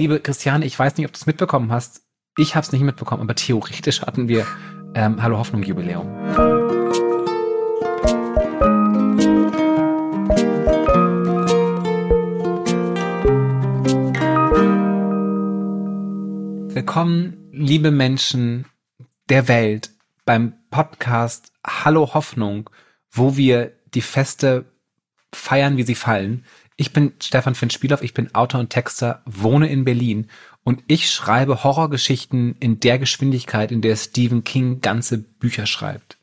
liebe Christiane, ich weiß nicht, ob du es mitbekommen hast. Ich habe es nicht mitbekommen, aber theoretisch hatten wir ähm, Hallo Hoffnung Jubiläum. Willkommen, liebe Menschen der Welt, beim Podcast Hallo Hoffnung, wo wir die Feste feiern, wie sie fallen. Ich bin Stefan Finn Spielhoff, ich bin Autor und Texter, wohne in Berlin und ich schreibe Horrorgeschichten in der Geschwindigkeit, in der Stephen King ganze Bücher schreibt.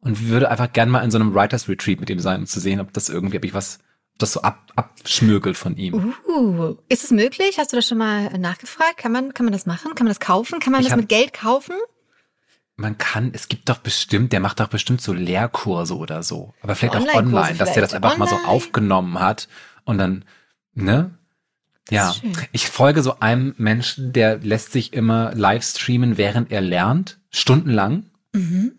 Und würde einfach gern mal in so einem Writers Retreat mit ihm sein, um zu sehen, ob das irgendwie, ob ich was, das so ab, abschmürgelt von ihm. Uh, ist es möglich? Hast du das schon mal nachgefragt? Kann man, kann man das machen? Kann man das kaufen? Kann man ich das hab, mit Geld kaufen? Man kann, es gibt doch bestimmt, der macht doch bestimmt so Lehrkurse oder so. Aber vielleicht auch online, dass der das einfach online. mal so aufgenommen hat und dann, ne? Ja, ich folge so einem Menschen, der lässt sich immer live streamen, während er lernt, stundenlang. Mhm.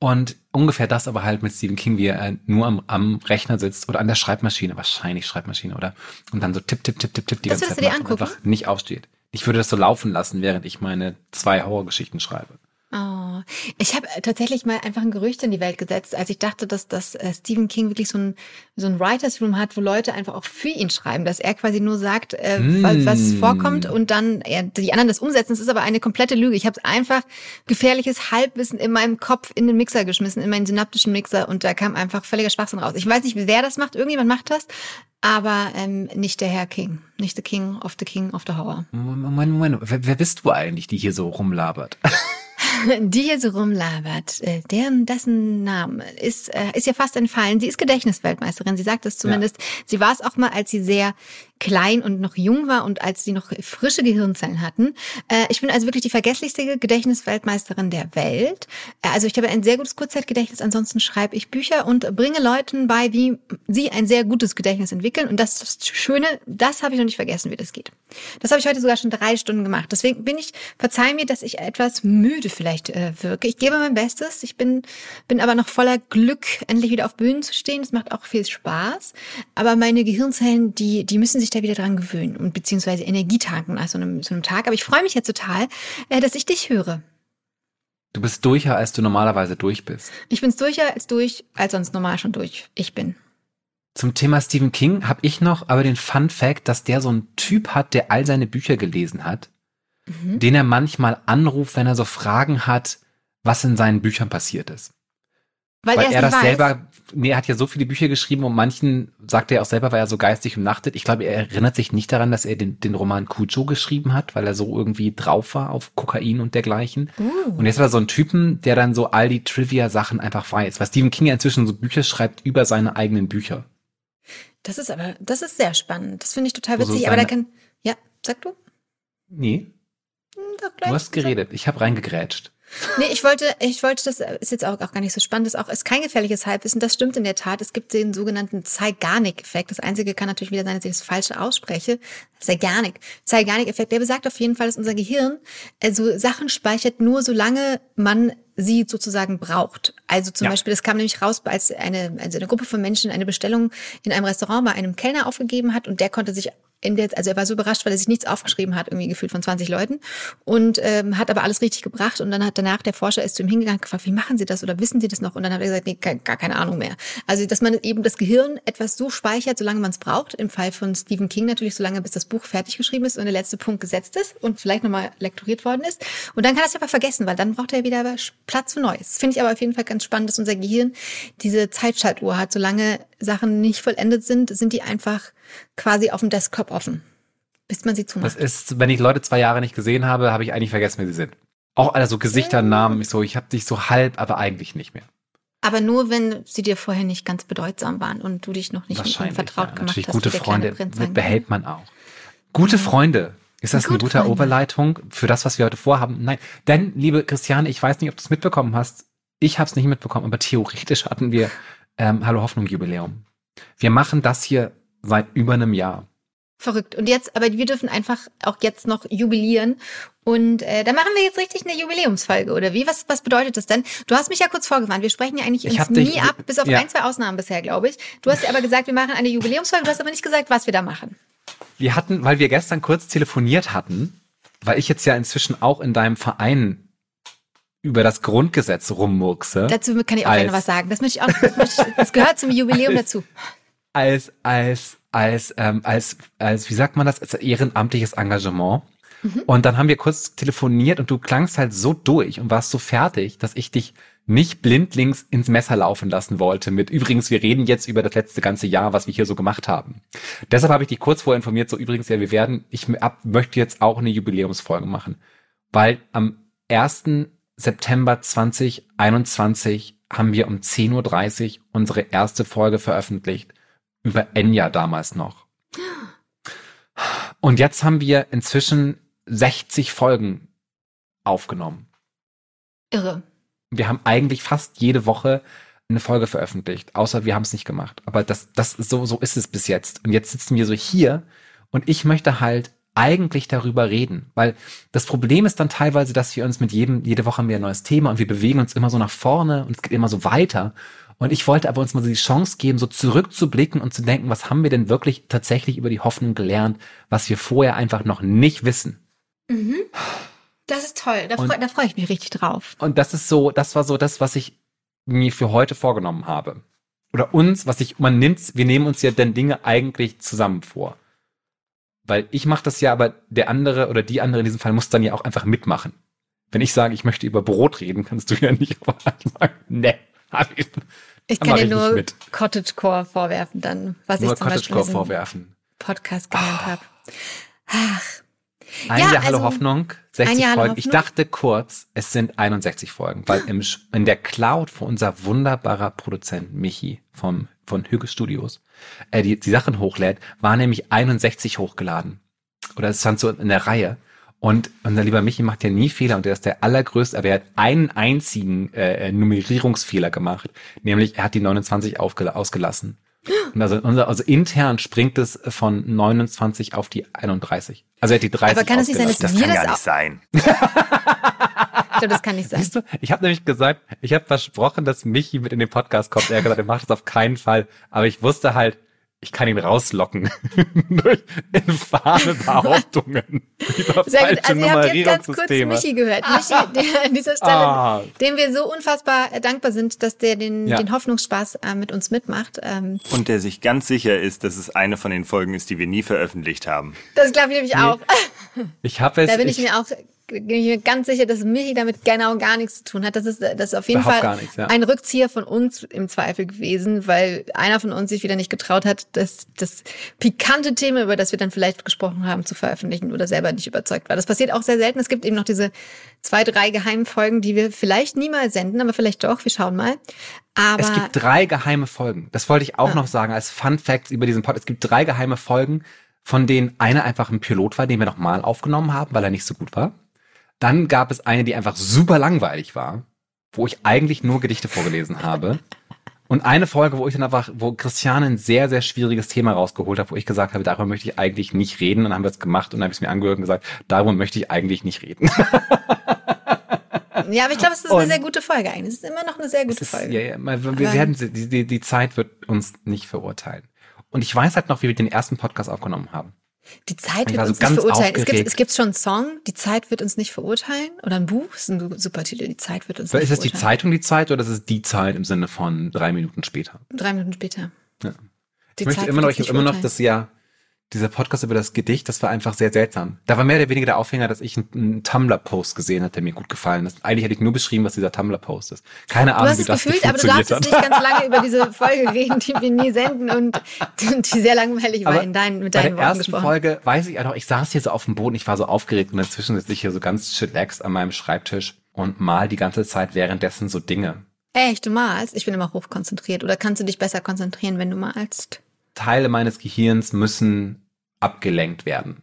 Und ungefähr das aber halt mit Stephen King, wie er nur am, am Rechner sitzt oder an der Schreibmaschine, wahrscheinlich Schreibmaschine, oder? Und dann so tipp, tipp, tipp, tipp, tipp die das ganze Zeit macht und einfach nicht aufsteht. Ich würde das so laufen lassen, während ich meine zwei Horrorgeschichten schreibe. Oh, ich habe tatsächlich mal einfach ein Gerücht in die Welt gesetzt, als ich dachte, dass, dass äh, Stephen King wirklich so ein, so ein Writers Room hat, wo Leute einfach auch für ihn schreiben, dass er quasi nur sagt, äh, mm. was, was vorkommt und dann äh, die anderen das umsetzen. Das ist aber eine komplette Lüge. Ich habe einfach gefährliches Halbwissen in meinem Kopf in den Mixer geschmissen, in meinen synaptischen Mixer und da kam einfach völliger Schwachsinn raus. Ich weiß nicht, wer das macht. Irgendjemand macht das, aber ähm, nicht der Herr King, nicht the King of the King of the Horror. Moment, Moment, wer, wer bist du eigentlich, die hier so rumlabert? die hier so rumlabert, äh, deren, dessen Name ist, äh, ist ja fast entfallen. Sie ist Gedächtnisweltmeisterin. Sie sagt es zumindest. Ja. Sie war es auch mal, als sie sehr klein und noch jung war und als sie noch frische Gehirnzellen hatten. Äh, ich bin also wirklich die vergesslichste Gedächtnisweltmeisterin der Welt. Also ich habe ein sehr gutes Kurzzeitgedächtnis, ansonsten schreibe ich Bücher und bringe Leuten bei, wie sie ein sehr gutes Gedächtnis entwickeln. Und das Schöne, das habe ich noch nicht vergessen, wie das geht. Das habe ich heute sogar schon drei Stunden gemacht. Deswegen bin ich, verzeih mir, dass ich etwas müde vielleicht äh, wirke. Ich gebe mein Bestes. Ich bin, bin aber noch voller Glück, endlich wieder auf Bühnen zu stehen. Das macht auch viel Spaß. Aber meine Gehirnzellen, die, die müssen sich da wieder dran gewöhnen und beziehungsweise Energie tanken nach so einem, so einem Tag. Aber ich freue mich jetzt total, äh, dass ich dich höre. Du bist durcher, als du normalerweise durch bist. Ich bin's durcher als durch, als sonst normal schon durch ich bin. Zum Thema Stephen King habe ich noch aber den Fun Fact, dass der so einen Typ hat, der all seine Bücher gelesen hat, mhm. den er manchmal anruft, wenn er so Fragen hat, was in seinen Büchern passiert ist. Weil, weil er das weiß. selber, nee, er hat ja so viele Bücher geschrieben und manchen sagt er auch selber, weil er so geistig umnachtet. Ich glaube, er erinnert sich nicht daran, dass er den, den Roman Cujo geschrieben hat, weil er so irgendwie drauf war auf Kokain und dergleichen. Uh. Und jetzt war er so ein Typen, der dann so all die Trivia-Sachen einfach weiß, weil Stephen King ja inzwischen so Bücher schreibt über seine eigenen Bücher. Das ist aber, das ist sehr spannend. Das finde ich total witzig. So aber da kann, ja, sag du? Nee. Hm, du hast geredet. Ich habe reingegrätscht. Nee, ich wollte, ich wollte, das ist jetzt auch, auch gar nicht so spannend, das ist auch ist kein gefährliches Halbwissen, das stimmt in der Tat. Es gibt den sogenannten Zeigarnik-Effekt. Das Einzige kann natürlich wieder sein, dass ich das Falsche ausspreche. Zeigarnik. Zeigarnik-Effekt, der besagt auf jeden Fall, dass unser Gehirn also Sachen speichert nur, solange man sie sozusagen braucht. Also zum ja. Beispiel, das kam nämlich raus, als eine, also eine Gruppe von Menschen eine Bestellung in einem Restaurant bei einem Kellner aufgegeben hat und der konnte sich in der, also er war so überrascht, weil er sich nichts aufgeschrieben hat, irgendwie gefühlt von 20 Leuten und ähm, hat aber alles richtig gebracht und dann hat danach der Forscher ist zu ihm hingegangen gefragt, wie machen Sie das oder wissen Sie das noch? Und dann hat er gesagt, nee, gar keine Ahnung mehr. Also dass man eben das Gehirn etwas so speichert, solange man es braucht. Im Fall von Stephen King natürlich, solange bis das Buch fertig geschrieben ist und der letzte Punkt gesetzt ist und vielleicht nochmal lektoriert worden ist. Und dann kann er es aber vergessen, weil dann braucht er wieder Platz für Neues. Finde ich aber auf jeden Fall ganz spannend, dass unser Gehirn diese Zeitschaltuhr hat. Solange Sachen nicht vollendet sind, sind die einfach quasi auf dem Desktop offen, bis man sie zumacht. Das ist, wenn ich Leute zwei Jahre nicht gesehen habe, habe ich eigentlich vergessen, wer sie sind. Auch also Gesichter, Namen, ich so, ich habe dich so halb, aber eigentlich nicht mehr. Aber nur, wenn sie dir vorher nicht ganz bedeutsam waren und du dich noch nicht mit ihnen vertraut ja, gemacht natürlich hast. Gute Freunde behält man auch. Gute Freunde. Ist das Gute eine gute Freunde. Overleitung für das, was wir heute vorhaben? Nein. Denn, liebe Christiane, ich weiß nicht, ob du es mitbekommen hast. Ich habe es nicht mitbekommen, aber theoretisch hatten wir ähm, Hallo Hoffnung Jubiläum. Wir machen das hier seit über einem Jahr. Verrückt. Und jetzt, aber wir dürfen einfach auch jetzt noch jubilieren. Und äh, da machen wir jetzt richtig eine Jubiläumsfolge, oder wie? Was, was bedeutet das denn? Du hast mich ja kurz vorgewarnt. Wir sprechen ja eigentlich uns nie dich, ab, bis auf ja. ein, zwei Ausnahmen bisher, glaube ich. Du hast ja aber gesagt, wir machen eine Jubiläumsfolge. Du hast aber nicht gesagt, was wir da machen. Wir hatten, weil wir gestern kurz telefoniert hatten, weil ich jetzt ja inzwischen auch in deinem Verein über das Grundgesetz rummurkse. Dazu kann ich auch gerne was sagen. Das möchte ich auch, das, möchte ich, das gehört zum Jubiläum dazu. Als, als, als, ähm, als, als, wie sagt man das, als ehrenamtliches Engagement. Mhm. Und dann haben wir kurz telefoniert und du klangst halt so durch und warst so fertig, dass ich dich nicht blindlings ins Messer laufen lassen wollte mit übrigens, wir reden jetzt über das letzte ganze Jahr, was wir hier so gemacht haben. Deshalb habe ich dich kurz vorher informiert, so übrigens, ja, wir werden, ich ab, möchte jetzt auch eine Jubiläumsfolge machen, weil am 1. September 2021 haben wir um 10.30 Uhr unsere erste Folge veröffentlicht über Enya damals noch. Und jetzt haben wir inzwischen 60 Folgen aufgenommen. Irre. Wir haben eigentlich fast jede Woche eine Folge veröffentlicht, außer wir haben es nicht gemacht. Aber das, das so, so ist es bis jetzt. Und jetzt sitzen wir so hier und ich möchte halt eigentlich darüber reden, weil das Problem ist dann teilweise, dass wir uns mit jedem, jede Woche haben wir ein neues Thema und wir bewegen uns immer so nach vorne und es geht immer so weiter. Und ich wollte aber uns mal so die Chance geben, so zurückzublicken und zu denken, was haben wir denn wirklich tatsächlich über die Hoffnung gelernt, was wir vorher einfach noch nicht wissen. Mhm. Das ist toll. Da, freu, freue ich mich richtig drauf. Und das ist so, das war so das, was ich mir für heute vorgenommen habe. Oder uns, was ich, man nimmt, wir nehmen uns ja denn Dinge eigentlich zusammen vor. Weil ich mache das ja, aber der andere oder die andere in diesem Fall muss dann ja auch einfach mitmachen. Wenn ich sage, ich möchte über Brot reden, kannst du ja nicht sagen, ne, hab ich, kann dir nur. Cottagecore vorwerfen dann, was nur ich zum Cottagecore vorwerfen. Podcast gelernt oh. habe. Ach, ein ja, Jahr Hallo also, Hoffnung, 60 Folgen. Hoffnung. Ich dachte kurz, es sind 61 Folgen, weil im, in der Cloud von unser wunderbarer Produzent Michi vom, von Hüge Studios, äh, die, die Sachen hochlädt, war nämlich 61 hochgeladen. Oder es stand so in der Reihe. Und unser lieber Michi macht ja nie Fehler und er ist der allergrößte, aber er hat einen einzigen äh, Nummerierungsfehler gemacht, nämlich er hat die 29 ausgelassen. Und also, unser, also intern springt es von 29 auf die 31. Also er hat die 30 Aber kann es nicht sein, dass das wir kann das gar nicht sein. ich glaube, das kann nicht sein. Siehst du, ich habe nämlich gesagt, ich habe versprochen, dass Michi mit in den Podcast kommt. Er hat gesagt, er macht das auf keinen Fall. Aber ich wusste halt, ich kann ihn rauslocken durch infame Behauptungen über Sehr gut. Also ihr habt jetzt ganz kurz Michi gehört. Michi, der an dieser Stelle, ah. dem wir so unfassbar dankbar sind, dass der den, ja. den Hoffnungsspaß äh, mit uns mitmacht. Ähm, Und der sich ganz sicher ist, dass es eine von den Folgen ist, die wir nie veröffentlicht haben. Das glaube ich nämlich nee. auch. Ich habe es. Da bin ich, ich mir auch bin ich mir ganz sicher, dass Michi damit genau gar nichts zu tun hat. Das ist, das ist auf jeden Überhaupt Fall nichts, ja. ein Rückzieher von uns im Zweifel gewesen, weil einer von uns sich wieder nicht getraut hat, das, das pikante Thema, über das wir dann vielleicht gesprochen haben, zu veröffentlichen oder selber nicht überzeugt war. Das passiert auch sehr selten. Es gibt eben noch diese zwei, drei geheimen Folgen, die wir vielleicht niemals senden, aber vielleicht doch. Wir schauen mal. Aber es gibt drei geheime Folgen. Das wollte ich auch ah. noch sagen als Fun Facts über diesen Podcast. Es gibt drei geheime Folgen, von denen eine einfach ein Pilot war, den wir nochmal aufgenommen haben, weil er nicht so gut war. Dann gab es eine, die einfach super langweilig war, wo ich eigentlich nur Gedichte vorgelesen habe. Und eine Folge, wo ich dann einfach, wo Christiane ein sehr, sehr schwieriges Thema rausgeholt hat, wo ich gesagt habe, darüber möchte ich eigentlich nicht reden. Und dann haben wir es gemacht und dann habe ich es mir angehört und gesagt, darüber möchte ich eigentlich nicht reden. Ja, aber ich glaube, es ist und eine sehr gute Folge eigentlich. Es ist immer noch eine sehr gute ist, Folge. Ja, ja, wir werden, die, die, die Zeit wird uns nicht verurteilen. Und ich weiß halt noch, wie wir den ersten Podcast aufgenommen haben. Die Zeit wird uns so nicht verurteilen. Es gibt, es gibt schon einen Song, Die Zeit wird uns nicht verurteilen. Oder ein Buch, das ist ein super Titel, Die Zeit wird uns Weil nicht verurteilen. Ist das die Zeitung die Zeit oder ist es die Zeit im Sinne von drei Minuten später? Drei Minuten später. Ja. Die ich möchte Zeit immer noch, ich habe immer noch das Jahr dieser Podcast über das Gedicht, das war einfach sehr seltsam. Da war mehr oder weniger der Aufhänger, dass ich einen, einen Tumblr-Post gesehen hatte, der mir gut gefallen ist. Eigentlich hätte ich nur beschrieben, was dieser Tumblr-Post ist. Keine Ahnung, wie das gefühlt, aber du darfst nicht ganz lange über diese Folge reden, die wir nie senden und die sehr langweilig war in deinen, mit deinen Worten gesprochen. Bei der ersten Folge weiß ich einfach, ich saß hier so auf dem Boden, ich war so aufgeregt und inzwischen sitze ich hier so ganz chillax an meinem Schreibtisch und mal die ganze Zeit währenddessen so Dinge. Echt, du malst? Ich bin immer hochkonzentriert. Oder kannst du dich besser konzentrieren, wenn du malst? Teile meines Gehirns müssen abgelenkt werden.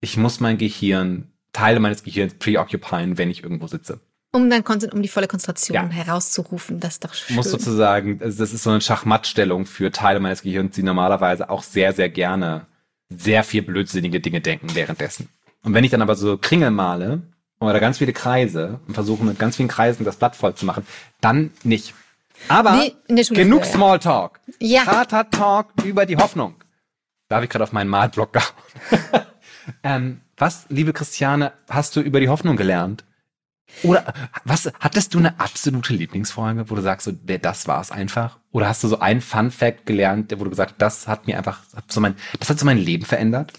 Ich muss mein Gehirn, Teile meines Gehirns preoccupieren, wenn ich irgendwo sitze. Um dann um die volle Konzentration ja. herauszurufen, das ist doch schön. Muss sozusagen, das ist so eine Schachmattstellung für Teile meines Gehirns, die normalerweise auch sehr, sehr gerne sehr viel blödsinnige Dinge denken währenddessen. Und wenn ich dann aber so Kringel male oder ganz viele Kreise und versuche mit ganz vielen Kreisen das Blatt voll zu machen, dann nicht. Aber genug Smalltalk. Ja. Tata Talk über die Hoffnung. Da habe ich gerade auf meinen Malblock gehauen. ähm, was, liebe Christiane, hast du über die Hoffnung gelernt? Oder was hattest du eine absolute Lieblingsfolge, wo du sagst, so, der, das war's einfach? Oder hast du so ein Fun Fact gelernt, wo du gesagt, das hat mir einfach hat so mein, das hat so mein Leben verändert?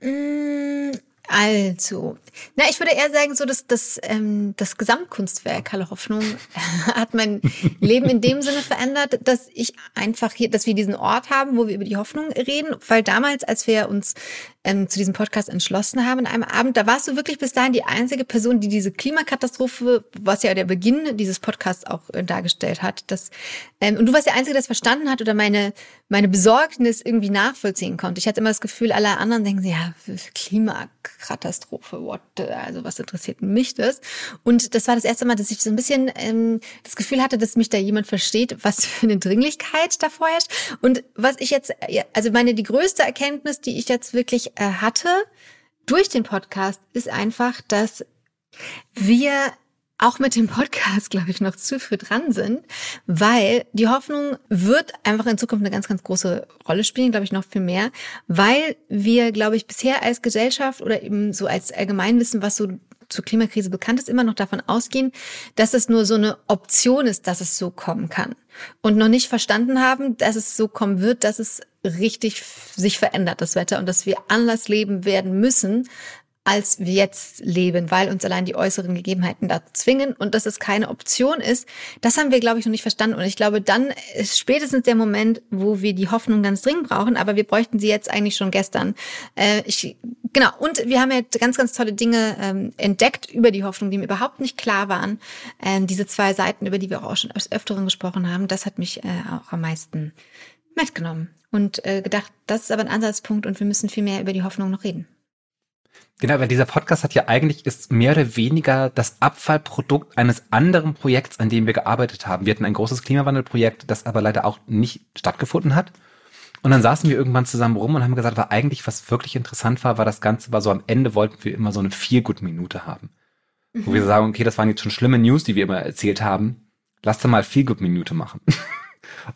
Mm, also, na, ich würde eher sagen, so dass das, ähm, das Gesamtkunstwerk Halle Hoffnung hat mein Leben in dem Sinne verändert, dass ich einfach hier, dass wir diesen Ort haben, wo wir über die Hoffnung reden, weil damals, als wir uns ähm, zu diesem Podcast entschlossen haben in einem Abend, da warst du wirklich bis dahin die einzige Person, die diese Klimakatastrophe, was ja der Beginn dieses Podcasts auch äh, dargestellt hat, dass, ähm, und du warst der Einzige, der es verstanden hat oder meine, meine Besorgnis irgendwie nachvollziehen konnte. Ich hatte immer das Gefühl, alle anderen denken, ja, Klimakatastrophe, what, also was interessiert mich das? Und das war das erste Mal, dass ich so ein bisschen ähm, das Gefühl hatte, dass mich da jemand versteht, was für eine Dringlichkeit davor herrscht. Und was ich jetzt, also meine, die größte Erkenntnis, die ich jetzt wirklich äh, hatte durch den Podcast, ist einfach, dass wir auch mit dem Podcast, glaube ich, noch zu früh dran sind, weil die Hoffnung wird einfach in Zukunft eine ganz, ganz große Rolle spielen, glaube ich, noch viel mehr, weil wir, glaube ich, bisher als Gesellschaft oder eben so als Allgemeinwissen, was so zur Klimakrise bekannt ist, immer noch davon ausgehen, dass es nur so eine Option ist, dass es so kommen kann. Und noch nicht verstanden haben, dass es so kommen wird, dass es richtig sich verändert, das Wetter, und dass wir anders leben werden müssen, als wir jetzt leben, weil uns allein die äußeren Gegebenheiten dazu zwingen und dass es keine Option ist, das haben wir, glaube ich, noch nicht verstanden. Und ich glaube, dann ist spätestens der Moment, wo wir die Hoffnung ganz dringend brauchen, aber wir bräuchten sie jetzt eigentlich schon gestern. Äh, ich, genau, und wir haben ja ganz, ganz tolle Dinge ähm, entdeckt über die Hoffnung, die mir überhaupt nicht klar waren. Ähm, diese zwei Seiten, über die wir auch schon öfteren gesprochen haben, das hat mich äh, auch am meisten mitgenommen und äh, gedacht, das ist aber ein Ansatzpunkt und wir müssen viel mehr über die Hoffnung noch reden. Genau, weil dieser Podcast hat ja eigentlich ist mehr oder weniger das Abfallprodukt eines anderen Projekts, an dem wir gearbeitet haben. Wir hatten ein großes Klimawandelprojekt, das aber leider auch nicht stattgefunden hat. Und dann saßen wir irgendwann zusammen rum und haben gesagt, war eigentlich, was wirklich interessant war, war das Ganze, war so am Ende wollten wir immer so eine Feelgood-Minute haben. Mhm. Wo wir sagen, okay, das waren jetzt schon schlimme News, die wir immer erzählt haben. Lass doch mal Feelgood-Minute machen.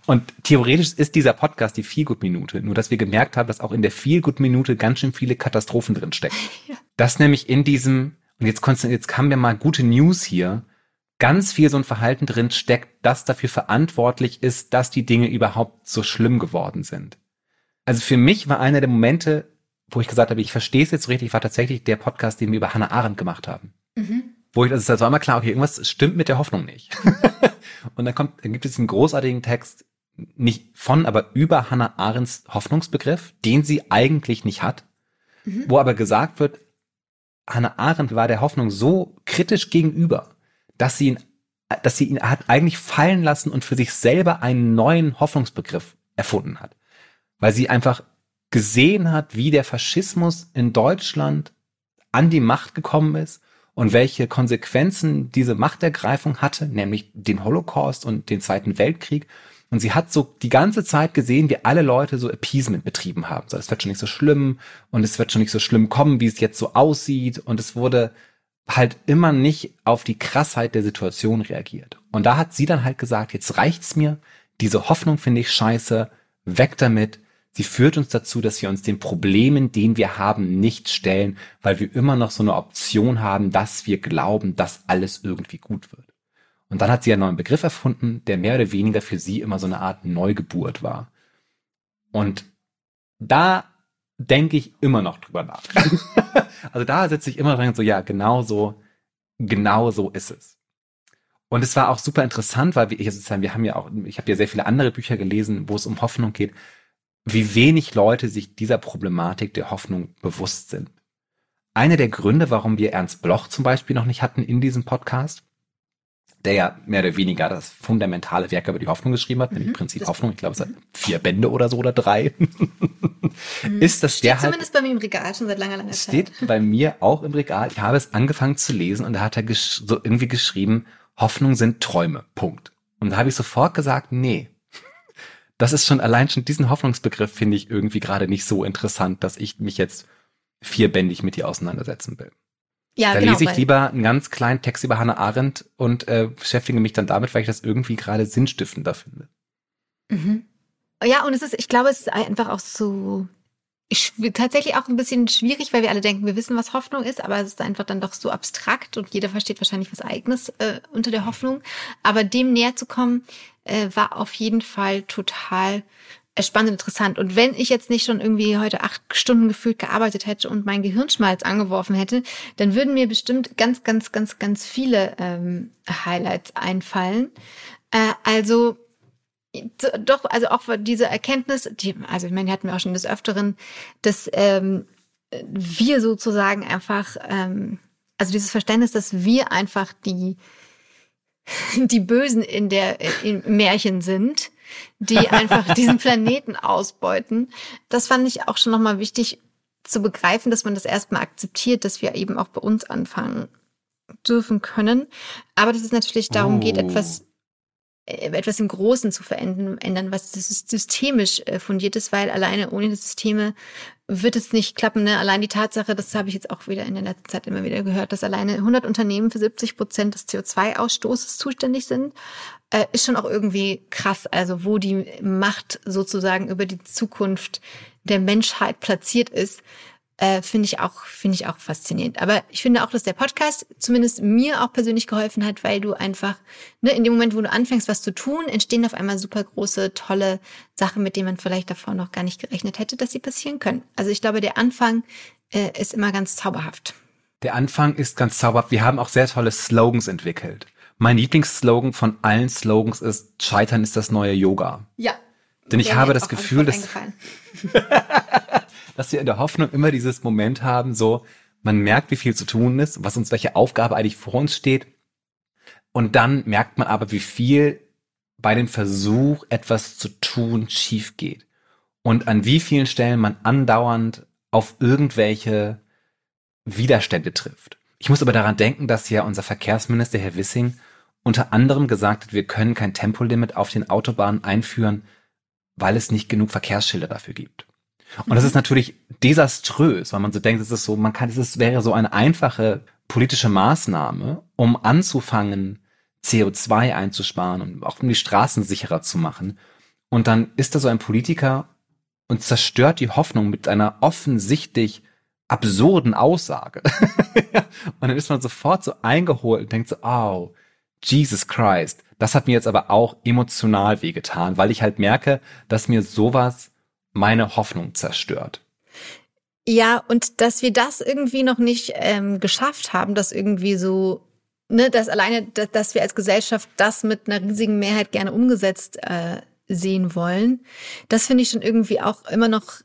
Und theoretisch ist dieser Podcast die Feelgood-Minute, nur dass wir gemerkt haben, dass auch in der Feelgood-Minute ganz schön viele Katastrophen drinstecken. Ja. Das nämlich in diesem, und jetzt, jetzt haben wir mal gute News hier, ganz viel so ein Verhalten drin steckt, das dafür verantwortlich ist, dass die Dinge überhaupt so schlimm geworden sind. Also für mich war einer der Momente, wo ich gesagt habe, ich verstehe es jetzt so richtig, war tatsächlich der Podcast, den wir über Hannah Arendt gemacht haben. Mhm. Wo ich, also es war immer klar, okay, irgendwas stimmt mit der Hoffnung nicht. Und dann kommt, dann gibt es einen großartigen Text, nicht von, aber über Hannah Arendts Hoffnungsbegriff, den sie eigentlich nicht hat, mhm. wo aber gesagt wird, Hannah Arendt war der Hoffnung so kritisch gegenüber, dass sie ihn, dass sie ihn hat eigentlich fallen lassen und für sich selber einen neuen Hoffnungsbegriff erfunden hat. Weil sie einfach gesehen hat, wie der Faschismus in Deutschland an die Macht gekommen ist und welche Konsequenzen diese Machtergreifung hatte, nämlich den Holocaust und den Zweiten Weltkrieg. Und sie hat so die ganze Zeit gesehen, wie alle Leute so Appeasement betrieben haben. So, es wird schon nicht so schlimm und es wird schon nicht so schlimm kommen, wie es jetzt so aussieht. Und es wurde halt immer nicht auf die Krassheit der Situation reagiert. Und da hat sie dann halt gesagt, jetzt reicht's mir. Diese Hoffnung finde ich scheiße. Weg damit. Sie führt uns dazu, dass wir uns den Problemen, den wir haben, nicht stellen, weil wir immer noch so eine Option haben, dass wir glauben, dass alles irgendwie gut wird. Und dann hat sie einen neuen Begriff erfunden, der mehr oder weniger für sie immer so eine Art Neugeburt war. Und da denke ich immer noch drüber nach. also da sitze ich immer dran so, ja, genau so, genau so ist es. Und es war auch super interessant, weil wir, sozusagen, wir haben ja auch, ich habe ja sehr viele andere Bücher gelesen, wo es um Hoffnung geht wie wenig Leute sich dieser Problematik der Hoffnung bewusst sind. Einer der Gründe, warum wir Ernst Bloch zum Beispiel noch nicht hatten in diesem Podcast, der ja mehr oder weniger das fundamentale Werk über die Hoffnung geschrieben hat, mhm, nämlich Prinzip Hoffnung, ich glaube, es hat vier Bände oder so oder drei, mhm. ist, dass steht der halt... Zumindest bei mir im Regal schon seit langer, langer Zeit. Steht bei mir auch im Regal. Ich habe es angefangen zu lesen und da hat er so irgendwie geschrieben, Hoffnung sind Träume, Punkt. Und da habe ich sofort gesagt, nee, das ist schon allein schon diesen Hoffnungsbegriff finde ich irgendwie gerade nicht so interessant, dass ich mich jetzt vierbändig mit dir auseinandersetzen will. Ja, da genau, lese ich lieber einen ganz kleinen Text über Hannah Arendt und äh, beschäftige mich dann damit, weil ich das irgendwie gerade sinnstiftender finde. Mhm. Ja, und es ist, ich glaube, es ist einfach auch so tatsächlich auch ein bisschen schwierig, weil wir alle denken, wir wissen, was Hoffnung ist, aber es ist einfach dann doch so abstrakt und jeder versteht wahrscheinlich was Eigenes äh, unter der Hoffnung. Aber dem näher zu kommen, äh, war auf jeden Fall total äh, spannend interessant. Und wenn ich jetzt nicht schon irgendwie heute acht Stunden gefühlt gearbeitet hätte und mein Gehirnschmalz angeworfen hätte, dann würden mir bestimmt ganz, ganz, ganz, ganz viele ähm, Highlights einfallen. Äh, also doch, also auch diese Erkenntnis, die, also ich meine, die hatten wir auch schon des Öfteren, dass ähm, wir sozusagen einfach, ähm, also dieses Verständnis, dass wir einfach die die Bösen in der in Märchen sind, die einfach diesen Planeten ausbeuten. Das fand ich auch schon nochmal wichtig zu begreifen, dass man das erstmal akzeptiert, dass wir eben auch bei uns anfangen dürfen können. Aber dass es natürlich darum oh. geht, etwas äh, etwas im Großen zu verändern, was systemisch äh, fundiert ist, weil alleine ohne die Systeme wird es nicht klappen. Ne? Allein die Tatsache, das habe ich jetzt auch wieder in der letzten Zeit immer wieder gehört, dass alleine 100 Unternehmen für 70 Prozent des CO2-Ausstoßes zuständig sind, äh, ist schon auch irgendwie krass. Also wo die Macht sozusagen über die Zukunft der Menschheit platziert ist äh, finde ich auch finde ich auch faszinierend. Aber ich finde auch, dass der Podcast zumindest mir auch persönlich geholfen hat, weil du einfach ne, in dem Moment, wo du anfängst, was zu tun, entstehen auf einmal super große, tolle Sachen, mit denen man vielleicht davor noch gar nicht gerechnet hätte, dass sie passieren können. Also ich glaube, der Anfang äh, ist immer ganz zauberhaft. Der Anfang ist ganz zauberhaft. Wir haben auch sehr tolle Slogans entwickelt. Mein Lieblingsslogan von allen Slogans ist Scheitern ist das neue Yoga. Ja. Denn ich habe das Gefühl, dass dass wir in der Hoffnung immer dieses Moment haben, so, man merkt, wie viel zu tun ist, was uns, welche Aufgabe eigentlich vor uns steht. Und dann merkt man aber, wie viel bei dem Versuch, etwas zu tun, schief geht. Und an wie vielen Stellen man andauernd auf irgendwelche Widerstände trifft. Ich muss aber daran denken, dass ja unser Verkehrsminister, Herr Wissing, unter anderem gesagt hat, wir können kein Tempolimit auf den Autobahnen einführen, weil es nicht genug Verkehrsschilder dafür gibt. Und das ist natürlich desaströs, weil man so denkt, es ist so, man kann, es wäre so eine einfache politische Maßnahme, um anzufangen, CO2 einzusparen und auch um die Straßen sicherer zu machen. Und dann ist da so ein Politiker und zerstört die Hoffnung mit einer offensichtlich absurden Aussage. und dann ist man sofort so eingeholt und denkt so, oh, Jesus Christ. Das hat mir jetzt aber auch emotional wehgetan, weil ich halt merke, dass mir sowas meine Hoffnung zerstört. Ja, und dass wir das irgendwie noch nicht ähm, geschafft haben, dass irgendwie so, ne, dass alleine, dass, wir als Gesellschaft das mit einer riesigen Mehrheit gerne umgesetzt äh, sehen wollen, das finde ich schon irgendwie auch immer noch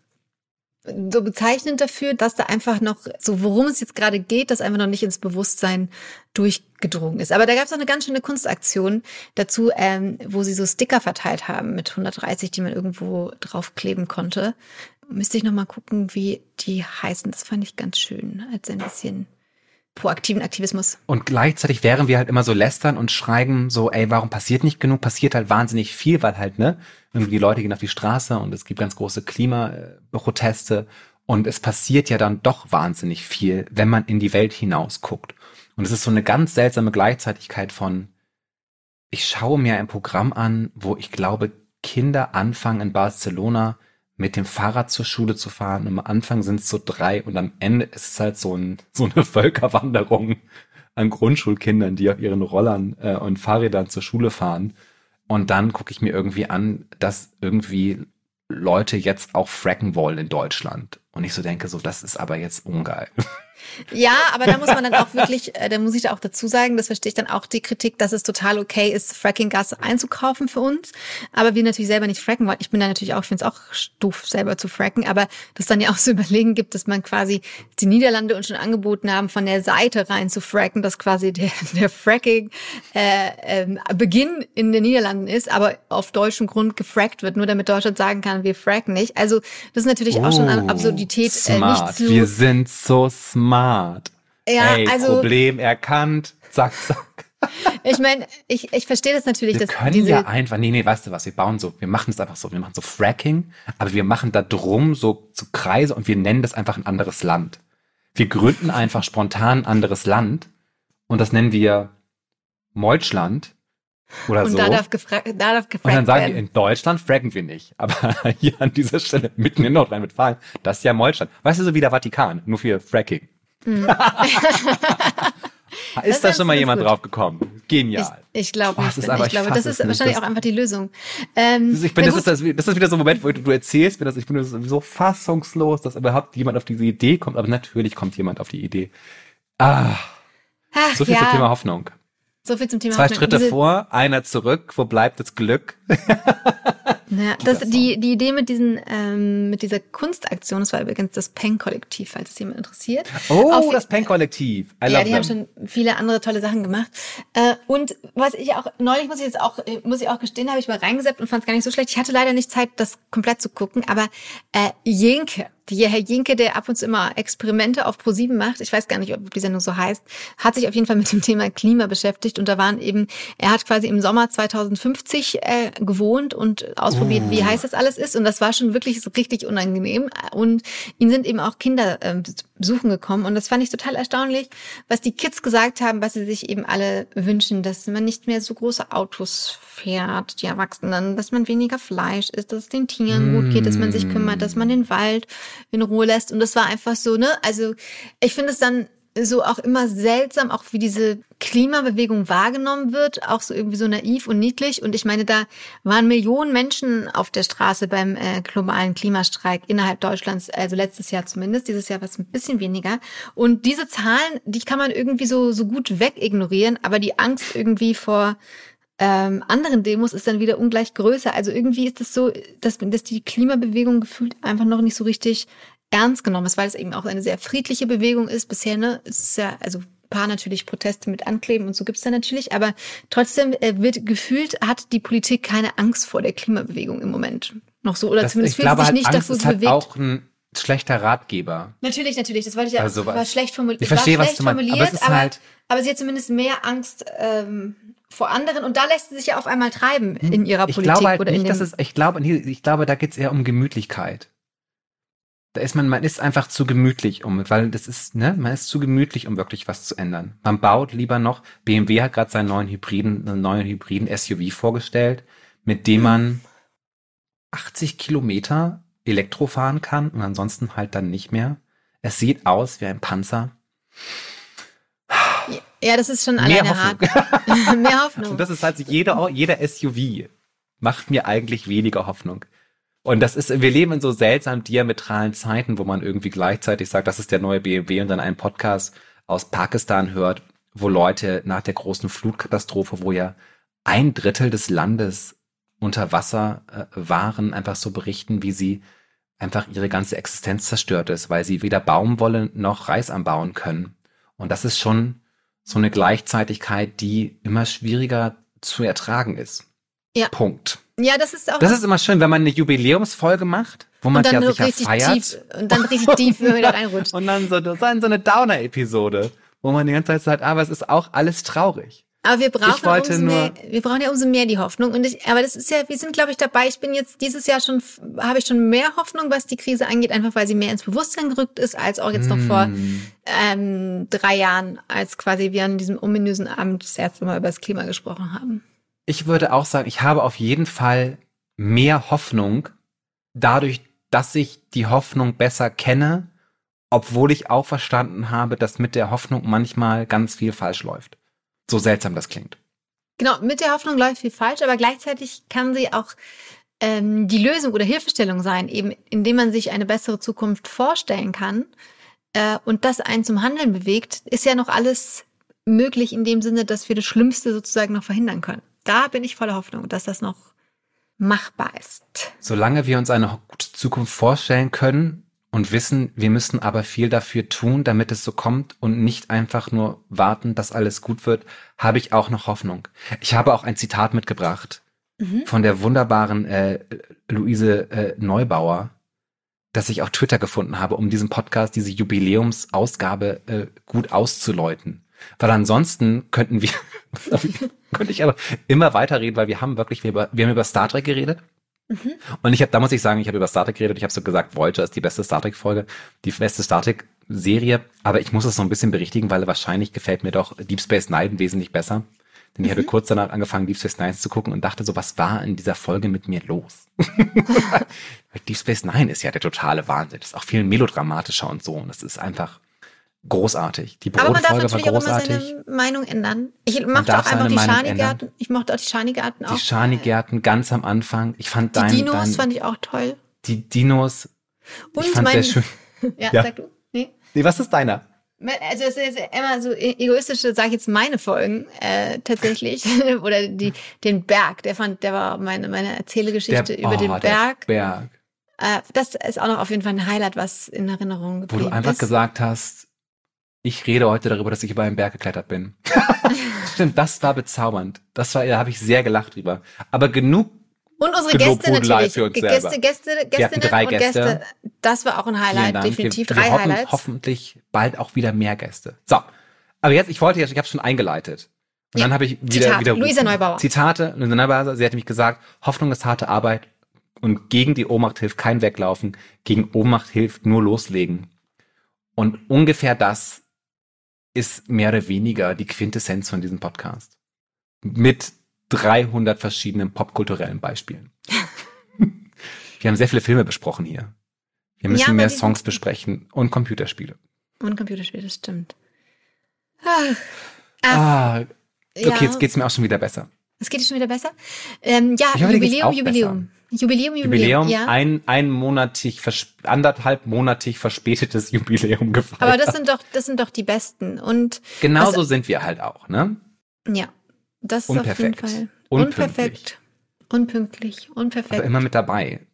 so bezeichnend dafür, dass da einfach noch, so worum es jetzt gerade geht, das einfach noch nicht ins Bewusstsein durchgedrungen ist. Aber da gab es auch eine ganz schöne Kunstaktion dazu, ähm, wo sie so Sticker verteilt haben mit 130, die man irgendwo draufkleben konnte. Müsste ich noch mal gucken, wie die heißen. Das fand ich ganz schön, als ein bisschen proaktiven Aktivismus. Und gleichzeitig wären wir halt immer so lästern und schreiben so, ey, warum passiert nicht genug? Passiert halt wahnsinnig viel, weil halt, ne, irgendwie die Leute gehen auf die Straße und es gibt ganz große Klimaproteste und es passiert ja dann doch wahnsinnig viel, wenn man in die Welt hinaus guckt. Und es ist so eine ganz seltsame Gleichzeitigkeit von, ich schaue mir ein Programm an, wo ich glaube, Kinder anfangen in Barcelona mit dem Fahrrad zur Schule zu fahren. Am Anfang sind es so drei und am Ende ist es halt so, ein, so eine Völkerwanderung an Grundschulkindern, die auf ihren Rollern äh, und Fahrrädern zur Schule fahren. Und dann gucke ich mir irgendwie an, dass irgendwie Leute jetzt auch fracken wollen in Deutschland. Und ich so denke, so, das ist aber jetzt ungeil. Ja, aber da muss man dann auch wirklich, äh, da muss ich da auch dazu sagen, das verstehe ich dann auch die Kritik, dass es total okay ist, Fracking-Gas einzukaufen für uns. Aber wir natürlich selber nicht fracken wollen. Ich bin da natürlich auch, ich finde es auch doof, selber zu fracken, aber das dann ja auch so überlegen gibt, dass man quasi die Niederlande uns schon angeboten haben, von der Seite rein zu fracken, dass quasi der, der Fracking äh, ähm, Beginn in den Niederlanden ist, aber auf deutschem Grund gefrackt wird, nur damit Deutschland sagen kann, wir fracken nicht. Also das ist natürlich oh, auch schon eine oh, Absurdität. Smart. Äh, nicht zu, wir sind so smart smart. Ja, Ey, also. Problem erkannt. Zack, zack. Ich meine, ich, ich verstehe das natürlich. Wir dass können diese ja einfach, nee, nee, weißt du was, wir bauen so, wir machen es einfach so, wir machen so Fracking, aber wir machen da drum so, so Kreise und wir nennen das einfach ein anderes Land. Wir gründen einfach spontan ein anderes Land und das nennen wir Deutschland Oder Und so. da darf, gefra da darf und gefragt dann sagen die, werden. in Deutschland fraggen wir nicht. Aber hier an dieser Stelle, mitten in Nordrhein-Westfalen, das ist ja Molstand. Weißt du, so wie der Vatikan, nur für Fracking. ist ist da schon mal jemand gut. drauf gekommen? Genial. Ich, ich glaube nicht. das ist aber- ich ich glaube, das ist nicht. wahrscheinlich Das- auch einfach die Lösung. Ähm, ich bin, das, ist das, das ist wieder so ein Moment, wo du, du erzählst mir das, ich bin so fassungslos, dass überhaupt jemand auf diese Idee kommt, aber natürlich kommt jemand auf die Idee. Ah, Ach, so viel ja, zum Thema Hoffnung. So viel zum Thema Zwei. Schritte Diese- vor, einer zurück, wo bleibt das Glück? Ja, das, die, die Idee mit diesen, ähm, mit dieser Kunstaktion, das war übrigens das Peng-Kollektiv, falls es jemand interessiert. Oh, Auf- das Pen-Kollektiv. I ja, die haben them. schon viele andere tolle Sachen gemacht. Äh, und was ich auch, neulich muss ich jetzt auch, äh, muss ich auch gestehen, habe ich mal reingesetzt und fand es gar nicht so schlecht. Ich hatte leider nicht Zeit, das komplett zu gucken, aber äh, Jenke, die Herr Jenke, der ab und zu immer Experimente auf Pro7 macht, ich weiß gar nicht, ob die Sendung so heißt, hat sich auf jeden Fall mit dem Thema Klima beschäftigt. Und da waren eben, er hat quasi im Sommer 2050 äh, gewohnt und ausprobiert, wie heiß das alles ist. Und das war schon wirklich so richtig unangenehm. Und ihn sind eben auch Kinder ähm, besuchen gekommen. Und das fand ich total erstaunlich, was die Kids gesagt haben, was sie sich eben alle wünschen, dass man nicht mehr so große Autos fährt, die Erwachsenen, dass man weniger Fleisch isst, dass es den Tieren gut geht, dass man sich kümmert, dass man den Wald in Ruhe lässt. Und das war einfach so, ne, also ich finde es dann so auch immer seltsam, auch wie diese Klimabewegung wahrgenommen wird, auch so irgendwie so naiv und niedlich. Und ich meine, da waren Millionen Menschen auf der Straße beim äh, globalen Klimastreik innerhalb Deutschlands, also letztes Jahr zumindest, dieses Jahr war es ein bisschen weniger. Und diese Zahlen, die kann man irgendwie so, so gut wegignorieren, aber die Angst irgendwie vor ähm, anderen Demos ist dann wieder ungleich größer. Also irgendwie ist es so, dass, dass die Klimabewegung gefühlt einfach noch nicht so richtig ernst genommen ist, weil es eben auch eine sehr friedliche Bewegung ist. Bisher, ne, es ist ja, also ein paar natürlich Proteste mit Ankleben und so gibt's da natürlich, aber trotzdem äh, wird gefühlt, hat die Politik keine Angst vor der Klimabewegung im Moment. Noch so, oder Das, zumindest fühlt glaube sich halt, nicht Angst dafür ist halt bewegt. auch ein schlechter Ratgeber. Natürlich, natürlich, das wollte ich ja, Also, war schlecht formuliert. ich verstehe, was du meinst, aber es ist halt- aber sie hat zumindest mehr Angst ähm, vor anderen und da lässt sie sich ja auf einmal treiben in ihrer Ich Politik glaube halt oder in nicht, dem, dass es, ich glaube, ich glaube, da geht's eher um Gemütlichkeit. Da ist man, man ist einfach zu gemütlich um, weil das ist, ne, man ist zu gemütlich, um wirklich was zu ändern. Man baut lieber noch, BMW hat gerade seinen neuen Hybriden, einen neuen Hybriden SUV vorgestellt, mit dem man 80 Kilometer Elektro fahren kann und ansonsten halt dann nicht mehr. Es sieht aus wie ein Panzer. ja, das ist schon Mehr alleine Hoffnung. hart. mehr Hoffnung. Und das ist halt jeder, jeder SUV macht mir eigentlich weniger Hoffnung. Und das ist, wir leben in so seltsam diametralen Zeiten, wo man irgendwie gleichzeitig sagt, das ist der neue BMW und dann einen Podcast aus Pakistan hört, wo Leute nach der großen Flutkatastrophe, wo ja ein Drittel des Landes unter Wasser äh, waren, einfach so berichten, wie sie einfach ihre ganze Existenz zerstört ist, weil sie weder Baumwolle noch Reis anbauen können. Und das ist schon so eine Gleichzeitigkeit, die immer schwieriger zu ertragen ist. Ja. Punkt. Ja, das ist auch Das ist immer schön, wenn man eine Jubiläumsfolge macht, wo man dann ja sicher feiert. tief und dann richtig tief wieder reinrutscht. Und dann so, dann so eine Downer-Episode, wo man die ganze Zeit sagt, aber es ist auch alles traurig. Aber wir brauchen, umso mehr, wir brauchen ja umso mehr die Hoffnung. Und ich, aber das ist ja, wir sind, glaube ich, dabei. Ich bin jetzt dieses Jahr schon, habe ich schon mehr Hoffnung, was die Krise angeht, einfach weil sie mehr ins Bewusstsein gerückt ist, als auch jetzt noch vor Mm. ähm, drei Jahren, als quasi wir an diesem ominösen Abend das erste Mal über das Klima gesprochen haben. Ich würde auch sagen, ich habe auf jeden Fall mehr Hoffnung dadurch, dass ich die Hoffnung besser kenne, obwohl ich auch verstanden habe, dass mit der Hoffnung manchmal ganz viel falsch läuft. So seltsam das klingt. Genau, mit der Hoffnung läuft viel falsch, aber gleichzeitig kann sie auch ähm, die Lösung oder Hilfestellung sein, eben indem man sich eine bessere Zukunft vorstellen kann äh, und das einen zum Handeln bewegt, ist ja noch alles möglich in dem Sinne, dass wir das Schlimmste sozusagen noch verhindern können. Da bin ich voller Hoffnung, dass das noch machbar ist. Solange wir uns eine gute Zukunft vorstellen können und wissen, wir müssen aber viel dafür tun, damit es so kommt und nicht einfach nur warten, dass alles gut wird, habe ich auch noch Hoffnung. Ich habe auch ein Zitat mitgebracht Mhm. von der wunderbaren äh, Luise äh, Neubauer, das ich auf Twitter gefunden habe, um diesen Podcast, diese Jubiläumsausgabe äh, gut auszuläuten. Weil ansonsten könnten wir, könnte ich aber immer weiterreden, weil wir haben wirklich, wir, über, wir haben über Star Trek geredet. Mhm. Und ich habe, da muss ich sagen, ich habe über Star Trek geredet. Ich habe so gesagt, Voyager ist die beste Star Trek Folge, die beste Star Trek Serie. Aber ich muss es so ein bisschen berichtigen, weil wahrscheinlich gefällt mir doch Deep Space Nine wesentlich besser. Denn ich mhm. hatte kurz danach angefangen, Deep Space Nine zu gucken und dachte so, was war in dieser Folge mit mir los? Deep Space Nine ist ja der totale Wahnsinn. Das ist auch viel melodramatischer und so. Und das ist einfach großartig. Die Brotfolge war großartig. Auch immer seine Meinung ändern. Ich mochte auch einfach die Schanigärten. Ich mochte auch die Schanigärten auch. Die Schanigärten ganz am Anfang. Ich fand die dein, Dinos dein, fand ich auch toll. Die Dinos. Und ich fand mein, sehr schön. ja, ja, sag du. Nee. nee, was ist deiner? Also es ist immer so e-, egoistische, sage ich jetzt meine Folgen äh, tatsächlich oder die den Berg. Der fand, der war meine meine Erzählegeschichte der, über oh, den Berg. Berg. Äh, das ist auch noch auf jeden Fall ein Highlight, was in Erinnerung geblieben ist. Wo du einfach ist. gesagt hast, ich rede heute darüber, dass ich über einen Berg geklettert bin. Stimmt, das war bezaubernd. Das war, da habe ich sehr gelacht drüber. Aber genug und unsere Gäste natürlich. Für uns Gäste, Gäste, Gästinnen drei und Gäste. Gäste. Das war auch ein Highlight, definitiv. Wir, drei wir hoffen, Highlights. Hoffentlich bald auch wieder mehr Gäste. So. Aber jetzt, ich wollte jetzt, ich habe schon eingeleitet. Und ja. dann habe ich wieder, Zitat, wieder Luisa Neubauer. Zitate. Luisa Neubauer, sie hatte mich gesagt, Hoffnung ist harte Arbeit und gegen die Ohnmacht hilft kein Weglaufen, gegen Ohnmacht hilft nur loslegen. Und ungefähr das ist mehr oder weniger die Quintessenz von diesem Podcast. Mit 300 verschiedenen popkulturellen Beispielen. Wir haben sehr viele Filme besprochen hier. Wir müssen ja, mehr Songs besprechen und Computerspiele. Und Computerspiele, das stimmt. Ach, ah, okay, ja. jetzt geht's mir auch schon wieder besser. Es geht schon wieder besser? Ähm, ja, hoffe, Jubiläum, Jubiläum. Jubiläum, Jubiläum. Jubiläum, ja. ein, ein monatig, anderthalb monatig verspätetes Jubiläum gefeiert. Aber das sind doch, das sind doch die besten. Und genauso sind wir halt auch, ne? Ja. Das ist Unperfekt. auf jeden Fall unperfekt. Unpünktlich, unperfekt. Aber immer mit dabei.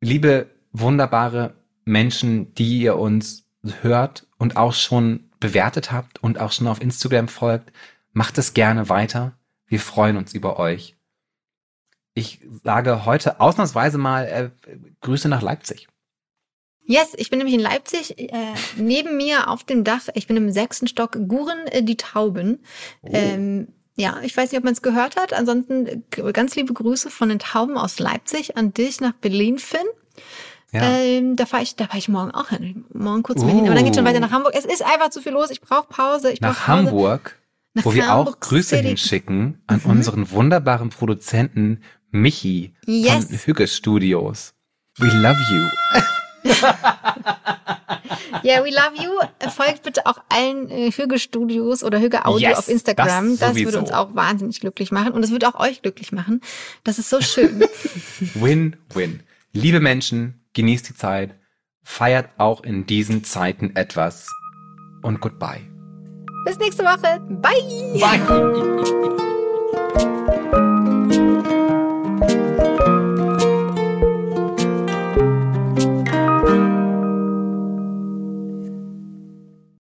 Liebe, wunderbare Menschen, die ihr uns hört und auch schon bewertet habt und auch schon auf Instagram folgt, macht es gerne weiter. Wir freuen uns über euch. Ich sage heute ausnahmsweise mal äh, Grüße nach Leipzig. Yes, ich bin nämlich in Leipzig. Äh, neben mir auf dem Dach, ich bin im sechsten Stock, Guren äh, die Tauben. Oh. Ähm, ja, ich weiß nicht, ob man es gehört hat. Ansonsten ganz liebe Grüße von den Tauben aus Leipzig an dich nach Berlin, Finn. Ja. Ähm, da fahre ich, da fahre ich morgen auch hin. Morgen kurz uh. Berlin. Aber dann geht schon weiter nach Hamburg. Es ist einfach zu viel los. Ich brauche Pause. Ich nach Pause. Hamburg, nach wo Hamburg wir auch Grüße City. hinschicken an mhm. unseren wunderbaren Produzenten Michi yes. von Hügge Studios. We love you. Ja, yeah, we love you. Folgt bitte auch allen äh, Hüge-Studios oder Hüge-Audio yes, auf Instagram. Das, das würde uns auch wahnsinnig glücklich machen. Und es würde auch euch glücklich machen. Das ist so schön. win, win. Liebe Menschen, genießt die Zeit. Feiert auch in diesen Zeiten etwas. Und goodbye. Bis nächste Woche. Bye. Bye.